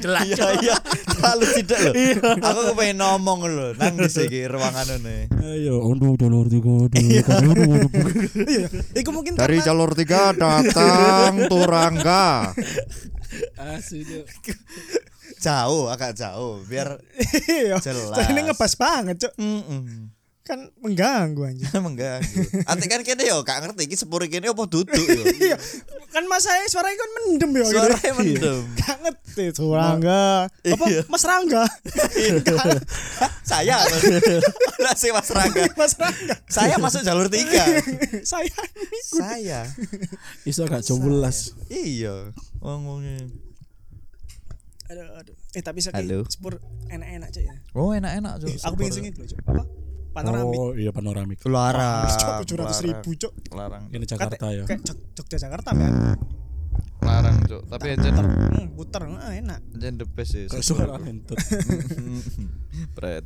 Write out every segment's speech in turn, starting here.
jelas. Iya iya, terlalu tidak loh. Aku kepengen ngomong loh, nang di sini ruangan ini. Ayo, untuk jalur tiga, Iya. Iku mungkin Dari jalur tiga datang Turangga. Cuk. Jauh, agak jauh, biar iya. jelas. Ini ngebas banget, Cuk. Mm-mm. Kan mengganggu anjing. mengganggu. Ati kan kene yo gak ngerti iki sepur kene apa duduk yo. Iya. Kan mas saya suaranya kan mendem ya. gitu. Suaranya mendem. Gak ngerti Rangga. Apa Iya. Mas Rangga? Saya Lah si Mas Rangga. Mas Rangga. Saya masuk jalur tiga. Saya ini Saya. Iso gak jelas. Iya. Ngomongnya. aduh aduh. Eh tapi sakit spur enak-enak aja ya. Oh enak-enak Eh, aku pengen dulu, Cuk. Apa? Panoramik. Oh, iya panoramik. Larang. Cuk, 700 ribu, Cuk. Larang. Ini Jakarta ya. Kayak Jog- Jogja Jakarta kan. Larang, Cuk. Tapi aja Hmm, puter eh, enak. aja the best sih. Sepur suara lentut. Pret.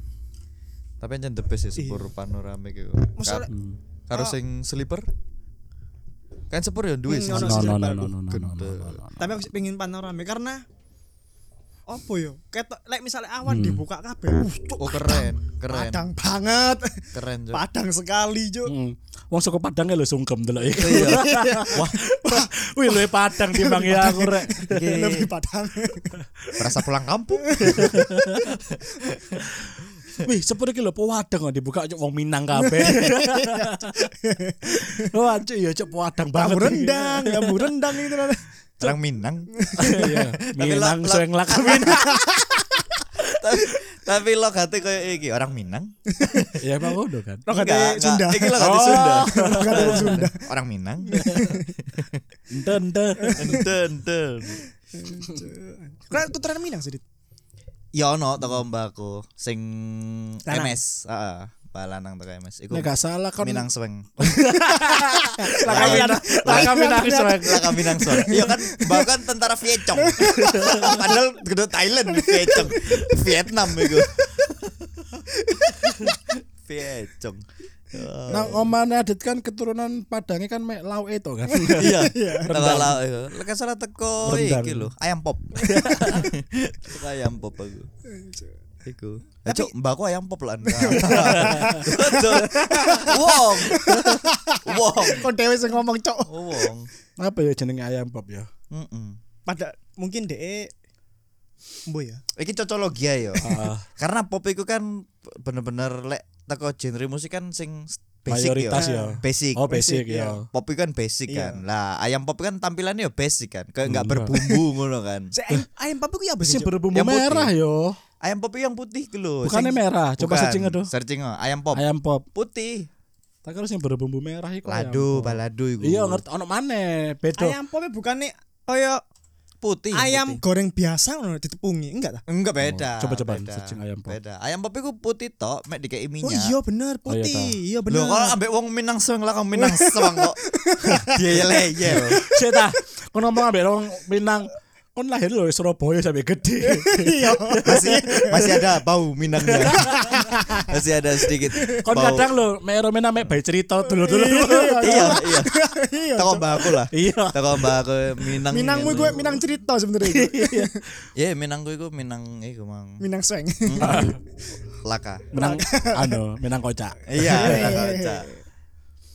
Tapi aja the best sih sepur panoramik itu. Masalah Hmm. Karo Ah. sing slipper. Kan sepur ya duwe Hmm, no sih, no no no no no no. Tapi aku pengen panoramik karena apa yo? Kayak like misalnya awan Hmm. dibuka kabeh. Uh, Cuk, Oh keren, keren. Padang banget. Keren, Cuk. Padang sekali, Cuk. Hmm. Wong saka Padang lho sungkem delok iki. Iya. Wah, Wih, lu Padang timbang ya aku rek. Lebih Padang. merasa pulang kampung. Wih, sepur iki lho Padang kok dibuka cuk wong Minang kabeh. Wah, cuk ya cuk Padang banget. Kamu rendang, kamu rendang itu. Orang Minang. Iya, Tapi Minang lo- lo- sing lak Minang. tapi tapi lo kate kayak iki orang Minang. Ya emang ngono kan. Lo enggak. Sunda. Iki lo kate Oh. Sunda. Lo kata Sunda. Orang Minang. Ente ente. Enten, enten. Kira tuteran Minang sih. Dit. Ya ono toko mbakku sing. MS, heeh. Mbak lanang toko MS. Iku Nek gak salah kan Minang Sweng. Laka Minang. Laka Minang Sweng. Laka Minang Sweng. Iya kan mbak kan tentara Vietcong. Padahal gede Thailand Vietcong. Vietnam iku. Vietcong. Nah, omane Adit kan keturunan Padangnya kan mek lau itu kan. Iya, teko Rendang. lauk iku. Lek salah teko iki lho, ayam pop. Teko ayam pop aku. Iku. Eh, Cuk, mbakku ayam pop lan. Wong. Wong. Kok dewe sing ngomong cok. Wong. Apa ya jenenge ayam pop ya? Heeh. Pada mungkin DE Mbo ya. Iki cocologia ya. Ah, Karena pop iku kan bener-bener lek teko genre musik kan sing basic mayoritas ya. ya. Basic. Oh, basic Basic, ya. Pop itu kan basic Iya. kan. Lah, ayam pop kan tampilannya ya basic kan. Kayak enggak berbumbu ngono kan. Ayam, papu ku ya? Sing Cok? berbumbu merah yo. Ayam pop yang putih gitu loh. Bukannya Sing- merah. Coba Bukan. searching aduh. Searching oh. ayam pop. Ayam pop. Putih. Tak kira sing berbumbu merah iku. Lado, pop. balado iku. Iya ngerti ono maneh. Beda. Ayam papu bukannya kaya putih. ayam putih. goreng biasa ngono ditepungi, enggak ta? Enggak beda. Oh, coba-coba searching ayam pop. Beda. Ayam pop itu putih tok, mek dikei minyak. Oh iya bener Oh, iya, putih. ta. Iya Lho bener. kalau ambek wong Minang Seweng lah kamu Minang Seweng kok. Dia leyel. Sik ta. Kon ngomong ambek wong Minang. Kon lahir lho Surabaya sampai gede. Iya. Masih masih ada bau Minangnya. masih ada sedikit. Kon bau. kadang mek Minang mek bayi cerita dulu-dulu. Iya, iya. Iya. Tako mbak aku lah. Iya. Tako mbak aku Minang. Minangmu gue Minang cerita sebenarnya. Iya, Minangku itu Minang iku mang. Minang seng. Laka. Minang anu, Minang kocak. Iya, Minang kocak.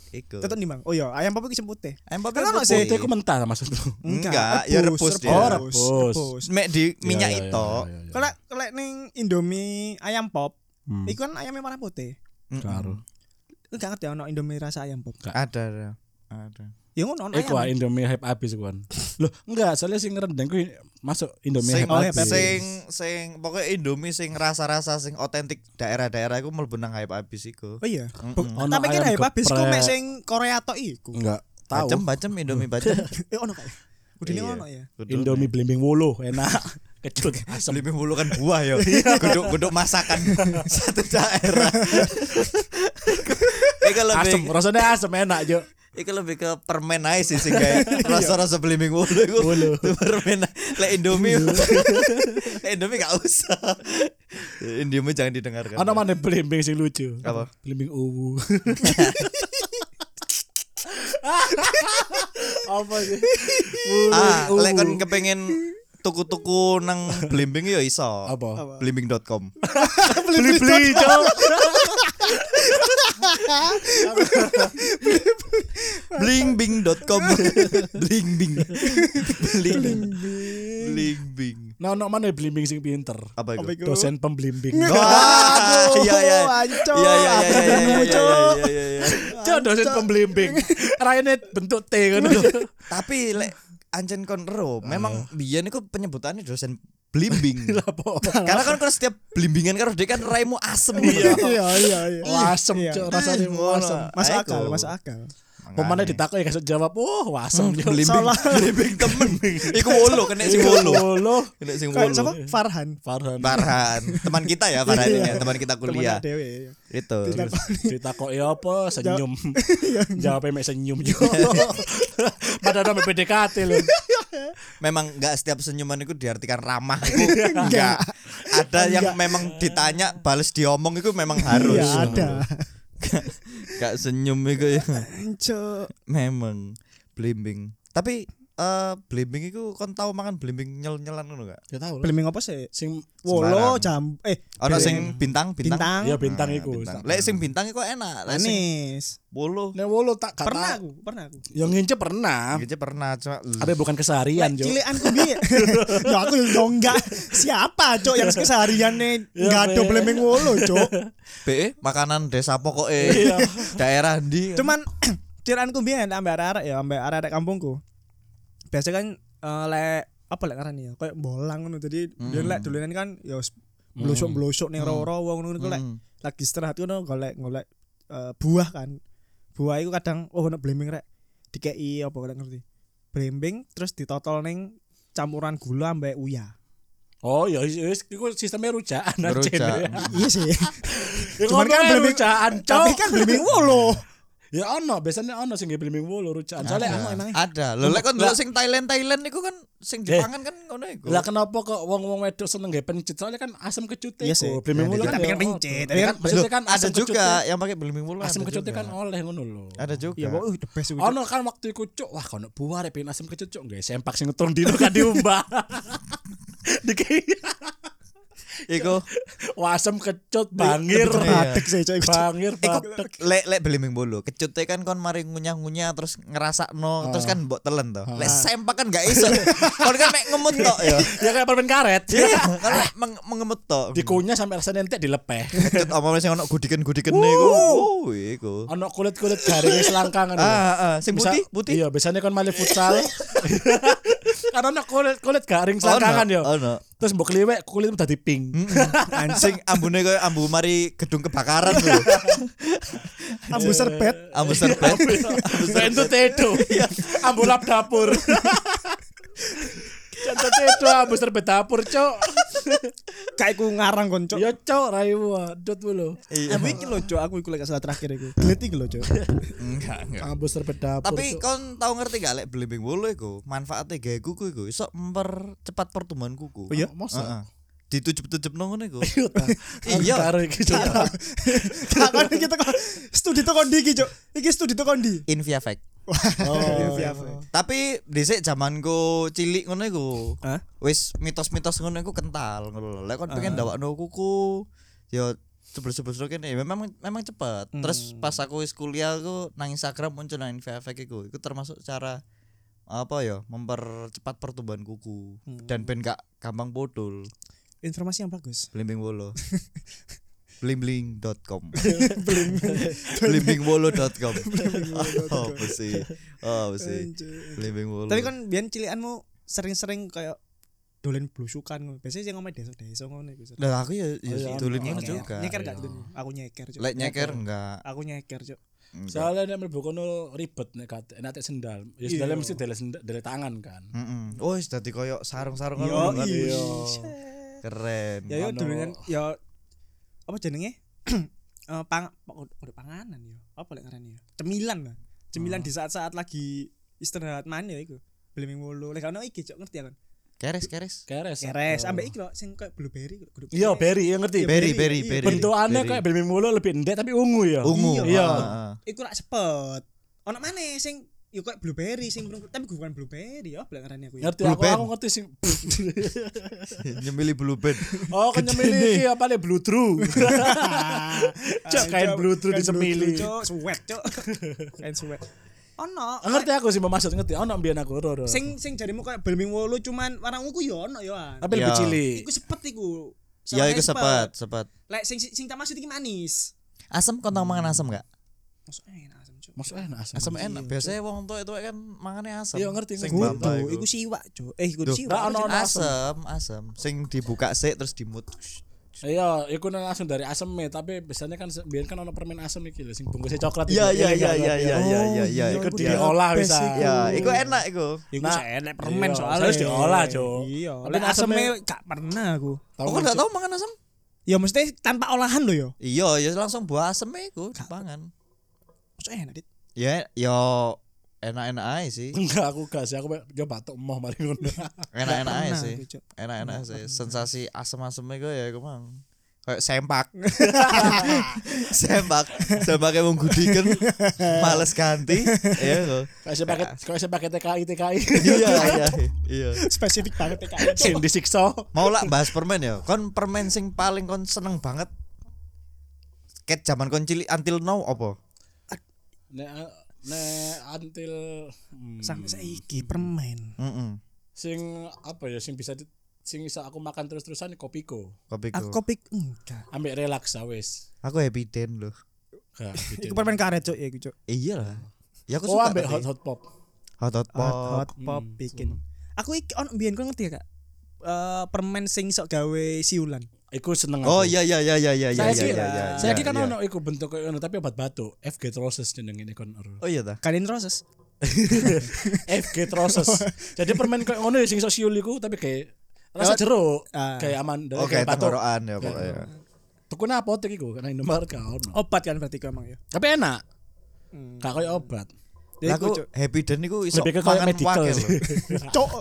Iku. Tetep nih bang. Oh iya ayam papu ki sing putih. Ayam pop Kan itu sih, Itu iku mentah maksudku. Enggak, ya rebus dia. Oh, rebus. Mek di minyak Iya, iya, itu. iya, iya, iya. Kalau kalau ning Indomie ayam pop, Hmm. iku kan ayamnya warna putih. Karo. Lu gak ngerti ono Indomie rasa ayam pop. Ada, ada. Ada. Ya ngono ono Iku ah, ayam. Indomie hype abis kan. Loh, enggak, soalnya sing rendang kuwi masuk Indomie Sing, hype abis. sing sing pokoknya Indomie sing rasa-rasa sing otentik daerah-daerah iku mlebu nang hype abis iku. Oh iya. Mm-mm. Ono Tapi kira hype habis kok geprek. mek sing Korea tok iku. Enggak, tahu. Bacem-bacem Indomie bacem. Eh ono kae. Udine Iya. ono ya. Indomie blimbing wulu enak. Kecut asem. Lebih mulu kan buah ya. Guduk-guduk masakan satu daerah. Iku Asem, lebih rasanya asem enak, Jo. Iku lebih ke permen aja sih sing kayak rasa-rasa belimbing wulu iku. Wulu. Permen lek Indomie. Lek Indomie gak usah. Indomie jangan didengarkan. Ana mana blimbing sing lucu? Apa? Blimbing uwu. Apa sih? Ah, lek kon kepengen tuku-tuku nang blimbing ya iso. Apa? Blimbing.com. Beli-beli, Cok. Blingbing.com. Blingbing. Bling. Blingbing. Nah, ono mana blimbing sing pinter? Apa itu? Dosen pemblimbing. Wah, iya iya. Iya iya iya iya iya iya Cok. iya iya iya. Dosen pemblimbing. Raine bentuk T kan. Tapi lek ancen kon ero, memang biyen iku penyebutannya dosen blimbing. Karena kan kalau setiap blimbingan karo dia kan raimu asem. Iya iya iya. Wasem, Iya. Cok, rasanya Ngono. wasem. Masuk akal, masuk akal. Pemane ditakoki kasut jawab, "Oh, wasem." Cok. blimbing. Salah. Blimbing temen. Iku wolo kena sing wolo. Wolo. Kena sing Kayak siapa? wolo. Farhan. Farhan. Farhan, teman kita ya Farhan Iya. teman kita kuliah. Itu. Ditakoki apa? Senyum. Jawabnya mek senyum juga. Padahal sampai PDKT lho. Memang nggak setiap senyuman itu diartikan ramah enggak. Ada yang memang ditanya balas diomong itu memang harus. Iya ada. Gak senyum itu ya. Memang blimbing. Tapi eh blimbing itu kon tahu makan blimbing nyel-nyelan ngono gak? Ya tahu lah. Blimbing apa sih? Sing Wolo jam eh Ono blimbing. sing bintang, bintang. bintang. ya bintang iku. bintang. Lek sing bintang iku enak. Lek sing Manis. bolo Nek wolo tak gak Pernah tahu. aku, pernah aku. Yang ngince pernah. Gitu pernah cuma Tapi bukan keseharian, Lek Jo. Cilianku biye. ya aku yo enggak. Siapa, Cok, yang kesehariannya Ya, enggak ada Be. blemeng wolo, Cok. BE makanan desa pokoknya Iya. daerah ndi. Cuman cilianku biyen ambek arek-arek ya, ambek arek-arek kampungku. Biasa kan eh, lek apa lek ngarani ya, kayak bolang ngono. Jadi dia lek dolanan kan ya blosok-blosok ning rawa-rawa ngono iku lek Hmm. lagi istirahat ngono golek golek eh, buah kan. Buah itu kadang oh ono blembing rek. Dikei apa kadang ngerti. Blembing terus ditotol ning campuran gula ambek uya. Oh ya wis iku sistemnya rujaan aja. Iya sih. Cuman kan kan blembing- rujaan, Tapi kan blembing wolo. Ya ono, biasanya ono sing blimbing wolo rujaan. Soalnya Ada. ono emang. Ada. Lho lek kon Lah. delok sing Thailand Thailand iku kan sing Eh. dipangan kan ngono iku. Lah kenapa kok wong-wong wedok seneng nggih pencit? Soalnya kan asam kecut Iya iku. Blimbing Nah, wolo dia kan tapi ya kan pencit. ono. Tapi Ya kan- maksudnya kan ada juga yang pakai blimbing mulu. asam juga. kan oleh ngono lho. ada juga. Iya, pokoknya the best iku. Ono kan waktu iku cuk, wah kono buah rek pengen asam kecut cuk, nggih sempak sing ngetron dino kan diumbah. Dikei Iku wah asam kecut bangir. Batik sih, Cok. iku, Cok. Bangir batek. lek lek blimbing bolu. Kecute kan kon mari ngunyah-ngunyah terus ngerasakno terus kan mbok telen to. Lek sempak kan gak iso. kon kan mek ngemut tok ya. Ya kayak permen karet. Iya, kan mengemut tok. Dikunyah sampai rasanya entek dilepeh. Kecut apa sing ono gudiken-gudiken iku. Oh, iku. Ono kulit-kulit garing selangkangan. Ah, ah, sing putih, putih. Iya, biasanya kan mali futsal. kan ono kulit-kulit garing selangkangan yo. Ono. Terus mbok kliwek kulit dadi pink. Anjing ambune koyo ambu mari gedung kebakaran lho. Ambu serbet. Ambu serbet. Bentuk tedo. Ambu lap dapur. Contoh tedo ambu serbet dapur, Cok. Kayak ku ngarang kon, Cok. Ya, Cok, rayu adut dulu. Iya. Tapi iki lho, Cok, aku iku lek salah terakhir iku. Gelet iki lho, Cok. Enggak, enggak. Ambu serbet dapur. Tapi kon tau ngerti gak lek blimbing wulu iku manfaatnya gawe kuku iku iso mempercepat pertumbuhan kuku. Oh iya? masa? Ditujup-tujup nang ngono iku. Iya. Iya. Karo iki, Cok. Kak kon iki teko studi teko ndi iki, Cok? Iki studi teko ndi? Invia Fact. Oh, Iya, iya. Tapi dhisik zamanku cilik ngono iku. Hah? Wis mitos-mitos ngono iku kental ngono lho. Lek kon pengen ndawakno kuku ya sebelum-sebelum kene memang memang cepet. Terus pas aku wis kuliah aku nang Instagram muncul nang Fact iku. Iku termasuk cara apa ya mempercepat pertumbuhan kuku dan ben gak gampang bodol. Informasi yang bagus. Blimbing Wolo. Blimbling.com Blimbingwolo.com Oh, apa sih? Oh, apa sih? Blimbing Wolo. Tapi kan biyen cilikanmu sering-sering kayak dolen blusukan ngono. Biasanya sing ngomong desa-desa ngono iku. sering. Lah aku ya ya Oh, iya, dolen iya. ngono Nyeker. juga. Nyeker gak Iya. dolen? Aku nyeker, Cok. Lek nyeker enggak. Aku nyeker, Cok. Soalnya nek mlebu kono ribet nek kate nek sendal. Ya sendalnya Iya. mesti dele sendal, dele tangan kan. Heeh. Oh, wis dadi koyo sarung-sarung Yo, ngono kan. iya. Keren. Ya yo ya apa jenenge? Eh pang udah panganan ya. Apa lek ngarani ya? Cemilan lah. Cemilan di saat-saat lagi istirahat mana ya iku. Beli wolo. Lek ono iki, Cok, ngerti ya kan? Keres, keres. Keres. Keres, Oh. ambek iki lho sing kayak blueberry. kudu- Iya, berry, ya ngerti. Berry, berry, berry, iya. berry. Bentukannya kayak berry mulu lebih endek tapi ungu ya. ungu. Iya. Iya. Ah, ah. Iku rak sepet. Ono mana sing yo kayak blueberry sing tapi bukan blueberry ya boleh ngarani aku ya. Ngerti aku, aku ngerti sing. Nyemili blue band. Oh, kan nyemili iki apa le blue true. Cok kain blue true disemili. Cok, sweat, cok. Kain sweat. Ono. Ngerti aku sih maksud ngerti. Ono mbiyen aku ro ro. Sing sing jarimu kayak belming wolu cuman warna ungu yo ono yo. Tapi lebih Ya. cilik. Iku sepet iku. Ya iku sepet, sepet. Lek sing sing tak maksud iki manis. Asam kau tau mangan asam gak? Masuk enak asam, Cok. Masuk enak asam. Asam enak. Biasanya wong tua itu kan mangannya asam. Iya, ngerti, Sing Kudu, iku siwak, Cok. Eh, iku siwak. Nah, asam, asam. Sing dibuka sik terus dimut. Iya, iku nang langsung dari asem tapi biasanya kan biyen kan ono permen asem iki lho sing bungkusnya coklat. Iya iya iya kan, iya ngerti. iya Oh, iya iya iya, iya. Iku iku diolah bisa. iku. Ya, iku enak iku. Iku Nah, enak permen iya, soalnya. harus diolah, Cok. Iya, Tapi asemnya- asemnya gak pernah aku. Kok kan, gak tau mangan asam? Ya mesti tanpa olahan lo yo. Iya, ya langsung buah asem iku dipangan. Enak, Dit. Ya, yo enak-enak aja sih. Enggak, aku gak sih. Aku coba tok emoh mari ngono. Enak-enak aja sih. Enak-enak sih. Sensasi asem-asem iku ya iku mang. Kayak sempak. sempak. Sempake wong gudiken males ganti. Iya kok. Kayak saya pakai kayak pakai TKI TKI. Iya, iya. Iya. Spesifik banget TKI. Sing disiksa. Mau lah bahas permen ya. Kon permen sing paling kon seneng banget. Ket zaman kon cilik until now apa? Nek nek until hmm, Sampai saiki permen. Heeh. sing apa ya sing bisa di, sing bisa aku makan terus-terusan kopiko. Kopiku. Aku kopik enggak. Ambek relaks ah, wis. Aku happy den loh. Gak. Iku permen karet, Cok, ya iku, Cok. Iya lah. Ya aku Oh, suka ambek tapi. hot hot pop. hot hot pop. Hot, hot pop Hmm, bikin. Aku iki on mbiyen kok ngerti ya, Kak? Eh permen sing sok gawe siulan. Iku seneng Oh aku. iya iya iya iya iya iya Saya iya kira, iya. iya, saya iya, kira kan iya. ono iku bentuk ngono tapi obat batuk. FG Troses jenenge ini kon. Oh iya ta. Kalian roses. FG Troses. Jadi permen kayak ngono ya sing sok siul iku tapi kayak rasa jeruk Ah. kayak aman Oke, kayak batuk. tenggorokan ya pokoknya. Tuku nang apotek iku karena Indomaret gak ono. Obat kan berarti kau emang ya. Tapi enak. Hmm. Gak kayak obat. Ya, iku, aku happy den niku iso Lebih ke kayak medical. Cok.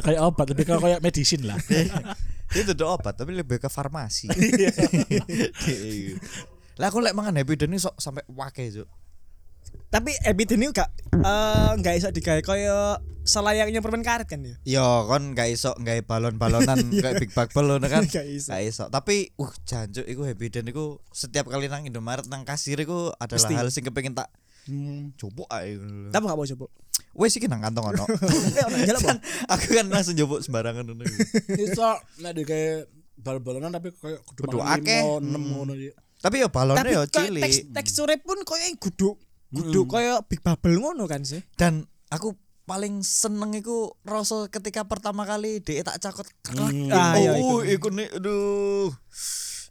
Kayak obat tapi kayak kayak medicine lah. Itu udah obat tapi lebih ke farmasi. Lah aku lek mangan happy den iso sampai wake juk. Tapi ebit ini gak eh enggak iso digawe koyo selayaknya permen karet kan ya. Yo kon gak iso gawe balon-balonan kayak big bag balon kan. Gak iso. Gak iso. Tapi uh jancuk iku den iku setiap kali nang Indomaret nang kasir iku adalah hal sing kepengin tak Hmm. coba ae. Tapi gak mau coba. Wes iki nang kantong ono. Bang. aku kan langsung njupuk sembarangan ngono. Iso nek di kayak bal-balonan tapi kayak kudu akeh. enam Hmm. ngono. Tapi ya balonnya Tapi ya cilik. teks, teksturnya pun koyo yang guduk. Guduk koyo big bubble ngono kan sih. Dan aku paling seneng iku rasa ketika pertama kali dhek tak cakot. Hmm. Ah, iya, oh, iku. iku nih aduh.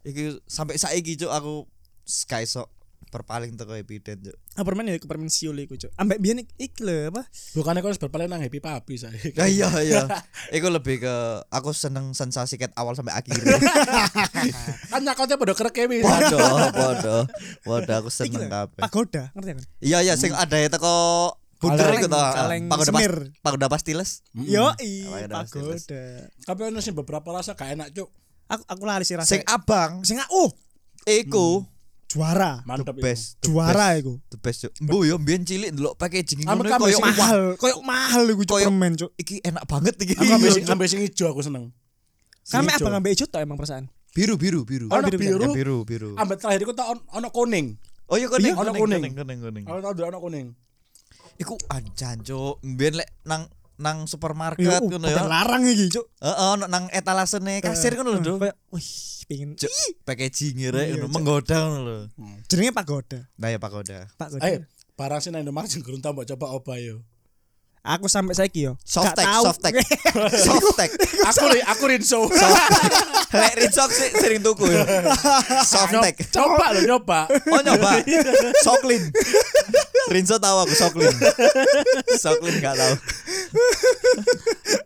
Iki sampai saiki cuk aku sky sok berpaling teko evident cuk. Ah permen ya permen siul iku, Cok. Ambek biyen ik- iki lho apa? Bukannya kau harus berpaling nang happy papi saya. Ya iya iya. Iku lebih ke aku seneng sensasi ket awal sampai akhir. kan nyakotnya pada kereke wis. Waduh, waduh. Waduh aku Iki seneng kabeh. Pagoda, ngerti kan? Iya iya sing ada ya teko bunder iku to. kaleng Pagoda pas pagoda pastiles. Yo i Pagoda. Tapi ono sih beberapa rasa gak enak cuk. Aku aku lari sih rasa. Sing abang sing oh iku juara. the Mantap iku. best. the Juara iku. The best cuk. Mbu yo mbiyen cilik ndelok packaging ngono koyo Mahal, koyo mahal iku Cok Koyo- permen, Cok. iki enak banget iki. Aku ambil sing Cuk. ambil sing ijo aku seneng. Ijo. abang ambek ijo tok emang perasaan. biru biru biru. Ono biru, biru. Ya, biru biru. Ambek terakhir iku on- ono kuning. Oh iya kuning Iya, ono kuning kuning. kuning kuning kuning. Tau ono kuning. Iku anjan cuk. Mbiyen lek nang nang supermarket Yo, ngono uh, ya. larang iki, Cok. Heeh, ono nang etalasene kasir ngono lho, Duk. Kayak wih, pengen Cuk, packaging rek Iya, ngono Cuk. menggoda ngono lho. jenenge pagoda. Nah ya pagoda. Pagoda. Eh, barang sing nang Indomaret sing gurung tau mbok coba opo yo. Aku sampai saiki yo. Soft tech, soft tech. Soft tech. Aku ri- aku rinso. Lek sih sering tuku ya. Soft tech. Coba lo nyoba. Oh nyoba. Soklin. Rinso tahu aku Soklin. Soklin gak tahu.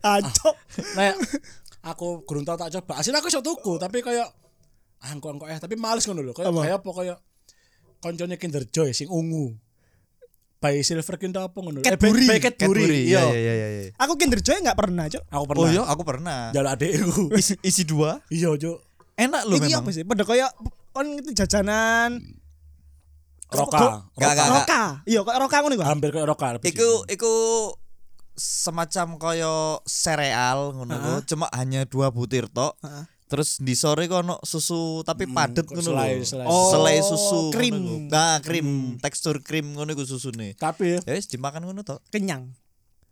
Acok. Nek aku gurung tau tak coba. Asline aku iso tuku tapi kayak angko-angko eh tapi males ngono lho. Kayak Apa? kayak apa kayak koncone Kinder Joy sing ungu. By Silver King apa ngono. Cadbury. by Cadbury. Iya Iya. iya iya iya. Aku Kinder Joy enggak pernah, Cok. Aku pernah. Oh iya aku pernah. Jaluk adekku. Isi, isi dua. Iya, Cuk. Enak Iki memang. apa sih? Pada kayak kon itu jajanan Roka. Gak, gak, gak. Roka. Iya, kok Roka ngono iku. Hampir kayak roka. lebih Iku iku semacam koyo sereal ngono ku, cuma hanya dua butir tok. Heeh. Terus di sore kok ono susu tapi padet kok ngono selai- lho. selai. Oh, Selai susu krim. Nah, krim, tekstur krim ngono iku susune. Tapi Ya wis dimakan ngono tok. Kenyang.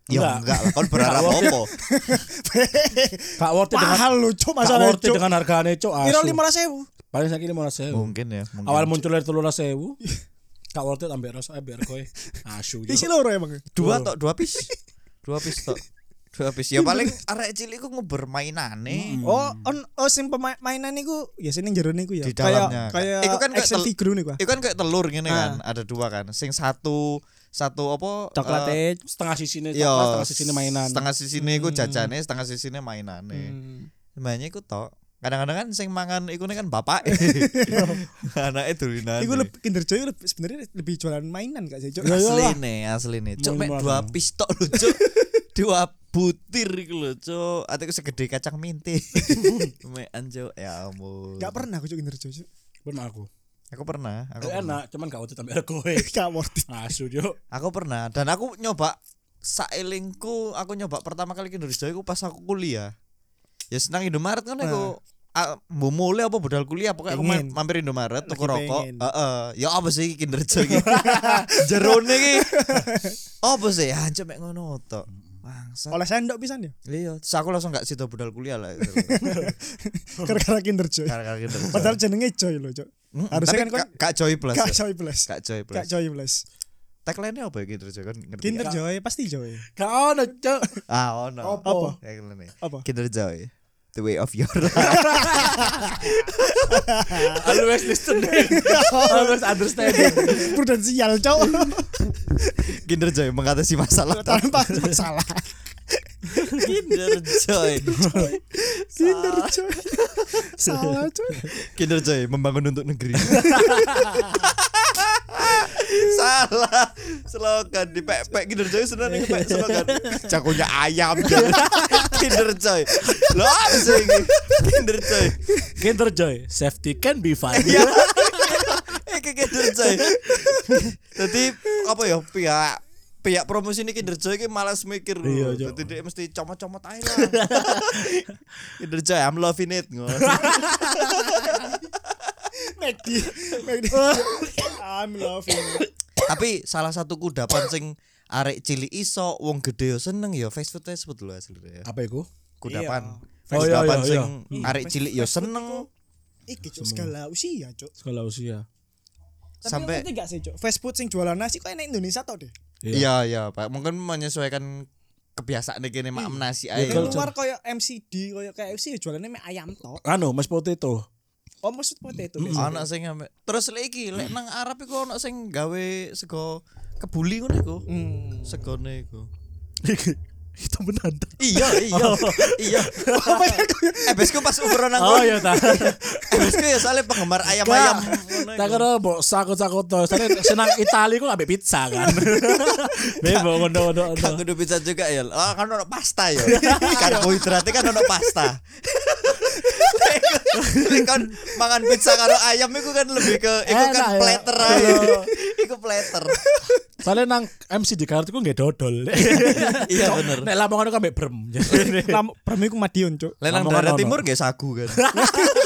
Ya Enggak. enggak lah, kon berharap apa? gak worth it dengan Mahal Cuk, gak masalah worth it Cuk. dengan harganya cok Kira asu. 15.000. Paling sakit lima ratus Mungkin ya, mungkin. Awal muncul dari telur sewu. Gak worth it ambil rasa biar kowe asu. Isi loro emang. dua tok, dua pis. Dua pis tok. Dua pis. Ya paling arek cilik ku ngober mainane. Oh, on oh sing pemain mainan niku ya sini jero niku ya. Di dalamnya. Kayak Iku kan kayak action figure niku. ah. Itu kan kayak telur gini Ah. kan, ada dua kan. Sing satu satu apa? Coklat eh, Setengah sisi ini Yo, coklat, setengah sisi ini mainan. Setengah sisine iku jajane, setengah sisine mainane. Hmm. Sebenarnya iku tok. Kadang-kadang kan sing mangan iku kan bapak. Anake dolinan. Iku lebih Kinder Joy lebih sebenarnya lebih jualan mainan gak sih, Cuk? Ya, asli nih, asli nih. Cuk mek Main dua mana? pis tok lho, Cuk. dua butir iku lho, Cuk. Atiku segede kacang minti. mek anjo ya ampun. Gak pernah aku Cuk Kinder Joy. Cuk. Bener aku. Aku pernah, aku Itu pernah. enak, cuman gak worth it ambil kowe. Gak worth it. Asu jo. Aku pernah dan aku nyoba sailingku aku nyoba pertama kali Kinder Joy ku pas aku kuliah. Ya senang Indomaret kan aku ah, mulai apa budal kuliah pokoknya aku Pengen. ma- mampir Indomaret tuku rokok. pengen. Heeh. Ya apa sih Kinder Joy iki? Jerone iki. Apa sih? Hancur mek ngono tok. Bangsa. Oleh sendok pisan ya. Iya, terus aku langsung gak situ budal kuliah lah. Gara-gara Kinder Joy. Gara-gara Kinder Joy. Padahal jenenge Joy lho, Cuk. Mm, harusnya kan Kak- Kak Joy plus. Ya? Joy plus. Kak Joy plus. Gak Joy plus. Tagline-nya apa ya Kinder Joy kan ngerti? Kinder? Joy pasti Joy. Gak ono cok. Ah, ono. Apa? Tagline-nya. Apa? Kinder Joy. The way of your life. Always listening. Always understanding. Prudensial, Cuk. Kinder Joy mengatasi masalah Tanpa masalah. Kinder Joy. Kinder Joy. Salah. Kinder Joy membangun untuk negeri. Salah slogan di pek Kinder Joy sebenarnya pek slogan jagonya ayam Kinder Joy. Lo apa sih ini? Kinder Joy. Kinder Joy, safety can be fun. Iya. Kinder Joy. Jadi apa ya pihak pihak promosi ini Kinder Joy ki malas mikir Iya. Jadi dia mesti comot-comot aja lah. Kinder Joy I'm loving it. Magdi. Magdi. I'm loving it. Tapi salah satu kudapan sing arek cilik iso wong gede yo seneng yo fast food fast food lho asline ya. Apa itu? Kudapan. Oh, iya, Kudapan iya, sing iya. arek cilik yo seneng Iki Cuk segala usia, Cuk. Sekolah usia. Tapi sampai ngerti gak sih, Cuk? Fast food sing jualan nasi kok enak Indonesia tau deh. iya iya Pak mungkin menyesuaikan kebiasaan kene mak nasi Iya, ae. Di Betul, luar koyo MCD, koyo KFC ya jualannya mie ayam tok. Anu, mas potato. Oh maksud potato. Ana sing ambek terus iki lek nang Arab iku ana sing gawe sego kebuli ngono iku. Hmm. Segone iku. Itu menanda. Iya, iya. Iya. Eh besku pas ukuran nang Oh iya ta. Eh besku ya soalnya penggemar ayam-ayam. ngono Tak kira mbok sakut-sakut to. Soalnya senang Itali ku ambek pizza kan. Bebo ngono-ngono. Gak kudu pizza juga ya. Ah kan ono pasta ya. Karbohidratnya kan ono pasta. Kan mangan pizza karo ayam iku kan lebih ke iku kan ya. platter ae. Iku platter. Soalnya nang MC di kartu ku nggak dodol. Iya bener. Nek lamongan ku ambek brem. Lam premi ku Madiun, Cuk. Lek nang Lamongan daerah timur gak sagu kan.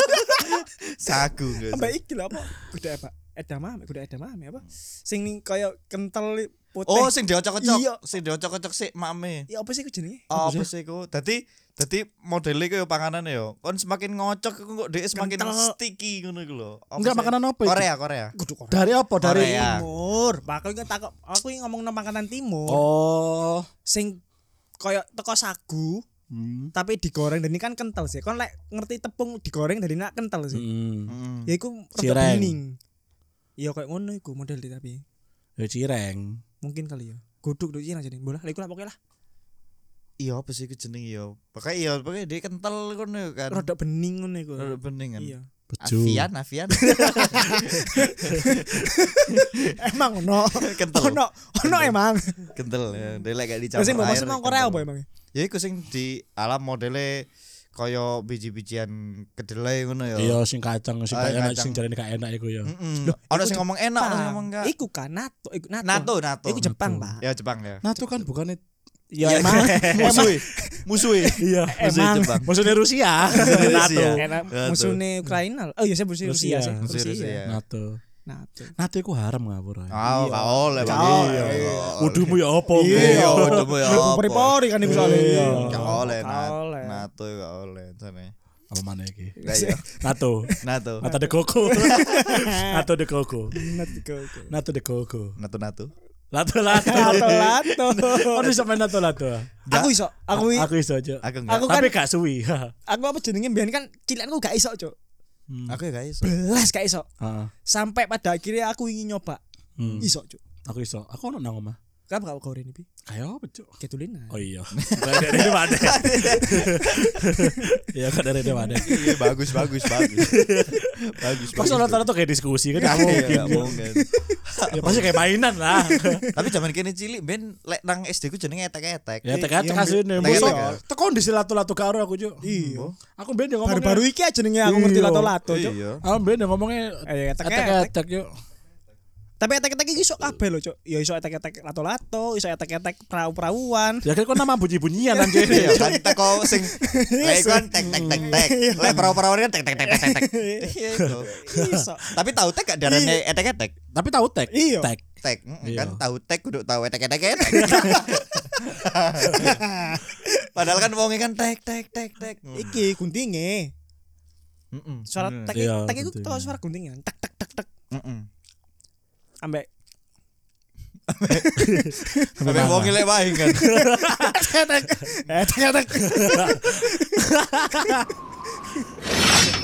sagu. Ambek iki lho apa? Kuda apa? Edamame, kuda edamame apa? Sing ning koyo kental putih. Oh, sing diocok-ocok. Iya. Sing diocok-ocok sik mame. Ya apa sih ku jenenge? Oh, apa sih iku? Dadi dadi modele koyo panganan ya. Kon semakin ngocok iku kok dhek semakin Kental. sticky ngono iku lho. Enggak makanan apa? Korea, Korea. Kudu kok. Dari apa? Dari Korea. Timur. Pak aku takok aku ngomong makanan timur. Oh. Sing koyo teko sagu Hmm. tapi digoreng dan ini kan kental sih. Kon lek ngerti tepung digoreng dari nak kental sih. Hmm. Ya iku rada bening. Iya kayak ngono iku model tapi Ya cireng. Mungkin kali ya. Guduk tuh Cina jadi. Bola, iku lah pokoknya lah. Iya apa sih jeneng ya? Pokoknya iya, pokoknya dia kental ngono kan. Rada bening ngono iku. Rada bening kan. Iya. Avian, Avian. Emang ono. Kental. Ono, ono emang. kental ya. Dia Lah dicampur sing mbok air. maksud nang Korea kental. apa emang? Ya iku sing di alam modele kaya biji-bijian kedelai ngono ya. Iya sing kacang sing Ah, gak enak sing jarene gak enak iku ya. Heeh. Ono sing ngomong enak, ono sing ngomong enggak. Iku kan nato, iku nato. Nato, nato. Iku Jepang, Nato. Pak. Ya Jepang ya. Itu kan bukannya Ya Iya. emang musuh. Musuh. iya Musuh Emang. Jepang. maksudnya Rusia Rusia. NATO enak Nato. musuhnya Ukraina. Oh iya saya musuh Rusia. Rusia sih. Musuh Rusia. Rusia. NATO Nato. NATO iku haram ngawur ae. Oh, gak oleh. Gak Iya. oleh. Wudumu ya apa Iya, udah ya. Apa? pori-pori kan iku soalnya. Iya. Gak oleh, Gak Nat. oleh. NATO gak oleh jane. Apa mana iki? Iya, NATO NATO. NATO de Coco NATO de Coco Nato. NATO de Coco NATO NATO. Lato lato Lato lato. Oh bisa main lato lato Aku iso, aku i- Aku iso aja Aku enggak. Aku kan- Tapi gak suwi aku apa jenenge mbiyen kan cilikku gak iso, Cuk. Hmm. Aku ya guys. Belas gak iso. Ah, Sampai pada akhirnya aku ingin nyoba. hmm. Iso, Cuk. Aku iso Aku ono nang omah Kamu gak kau ini, Pi? Kayak apa cuk Ketulina. Oh iya Dari ini mana Iya kan dari ini mana Iya bagus bagus bagus. Bagus. Pas bagus. lato lato kayak diskusi kan Iya, Gak mungkin. Ya pasti kayak mainan lah Tapi zaman kene cilik ben lek nang SD ku jenenge etek-etek. Ya tekan Iya, Tek-tek Masa ya? Tekon di lato karo aku cuk Iya. Aku ben yang ngomongnya Baru-baru iki aja jenenge aku ngerti lato-lato, Cuk. Iya. Aku ben yang ngomongnya Eh, etek-etek. Etek-etek yuk Tapi etek-etek iki iso kabeh lho, Cuk. Ya iso etek-etek lato-lato, iso etek-etek perahu-perahuan. Ya kan kok nama bunyi-bunyian anjir Iya kan teko sing lek kan tek tek tek tek. Lek perahu-perahu kan tek tek tek tek tek. Iya itu. Iso. Tapi tahu tek gak darane etek-etek. Tapi tahu tek Iya. Tek Tek mm, Iya. kan tahu tek kudu tahu etek-etek etek. Padahal kan wonge kan tek tek tek tek. Iki guntinge. Heeh. Suara tek Iya, tek iku suara guntinge. Tak tak tak tak Heeh ambek. Sampai wong elek wae kan. Eh, eh,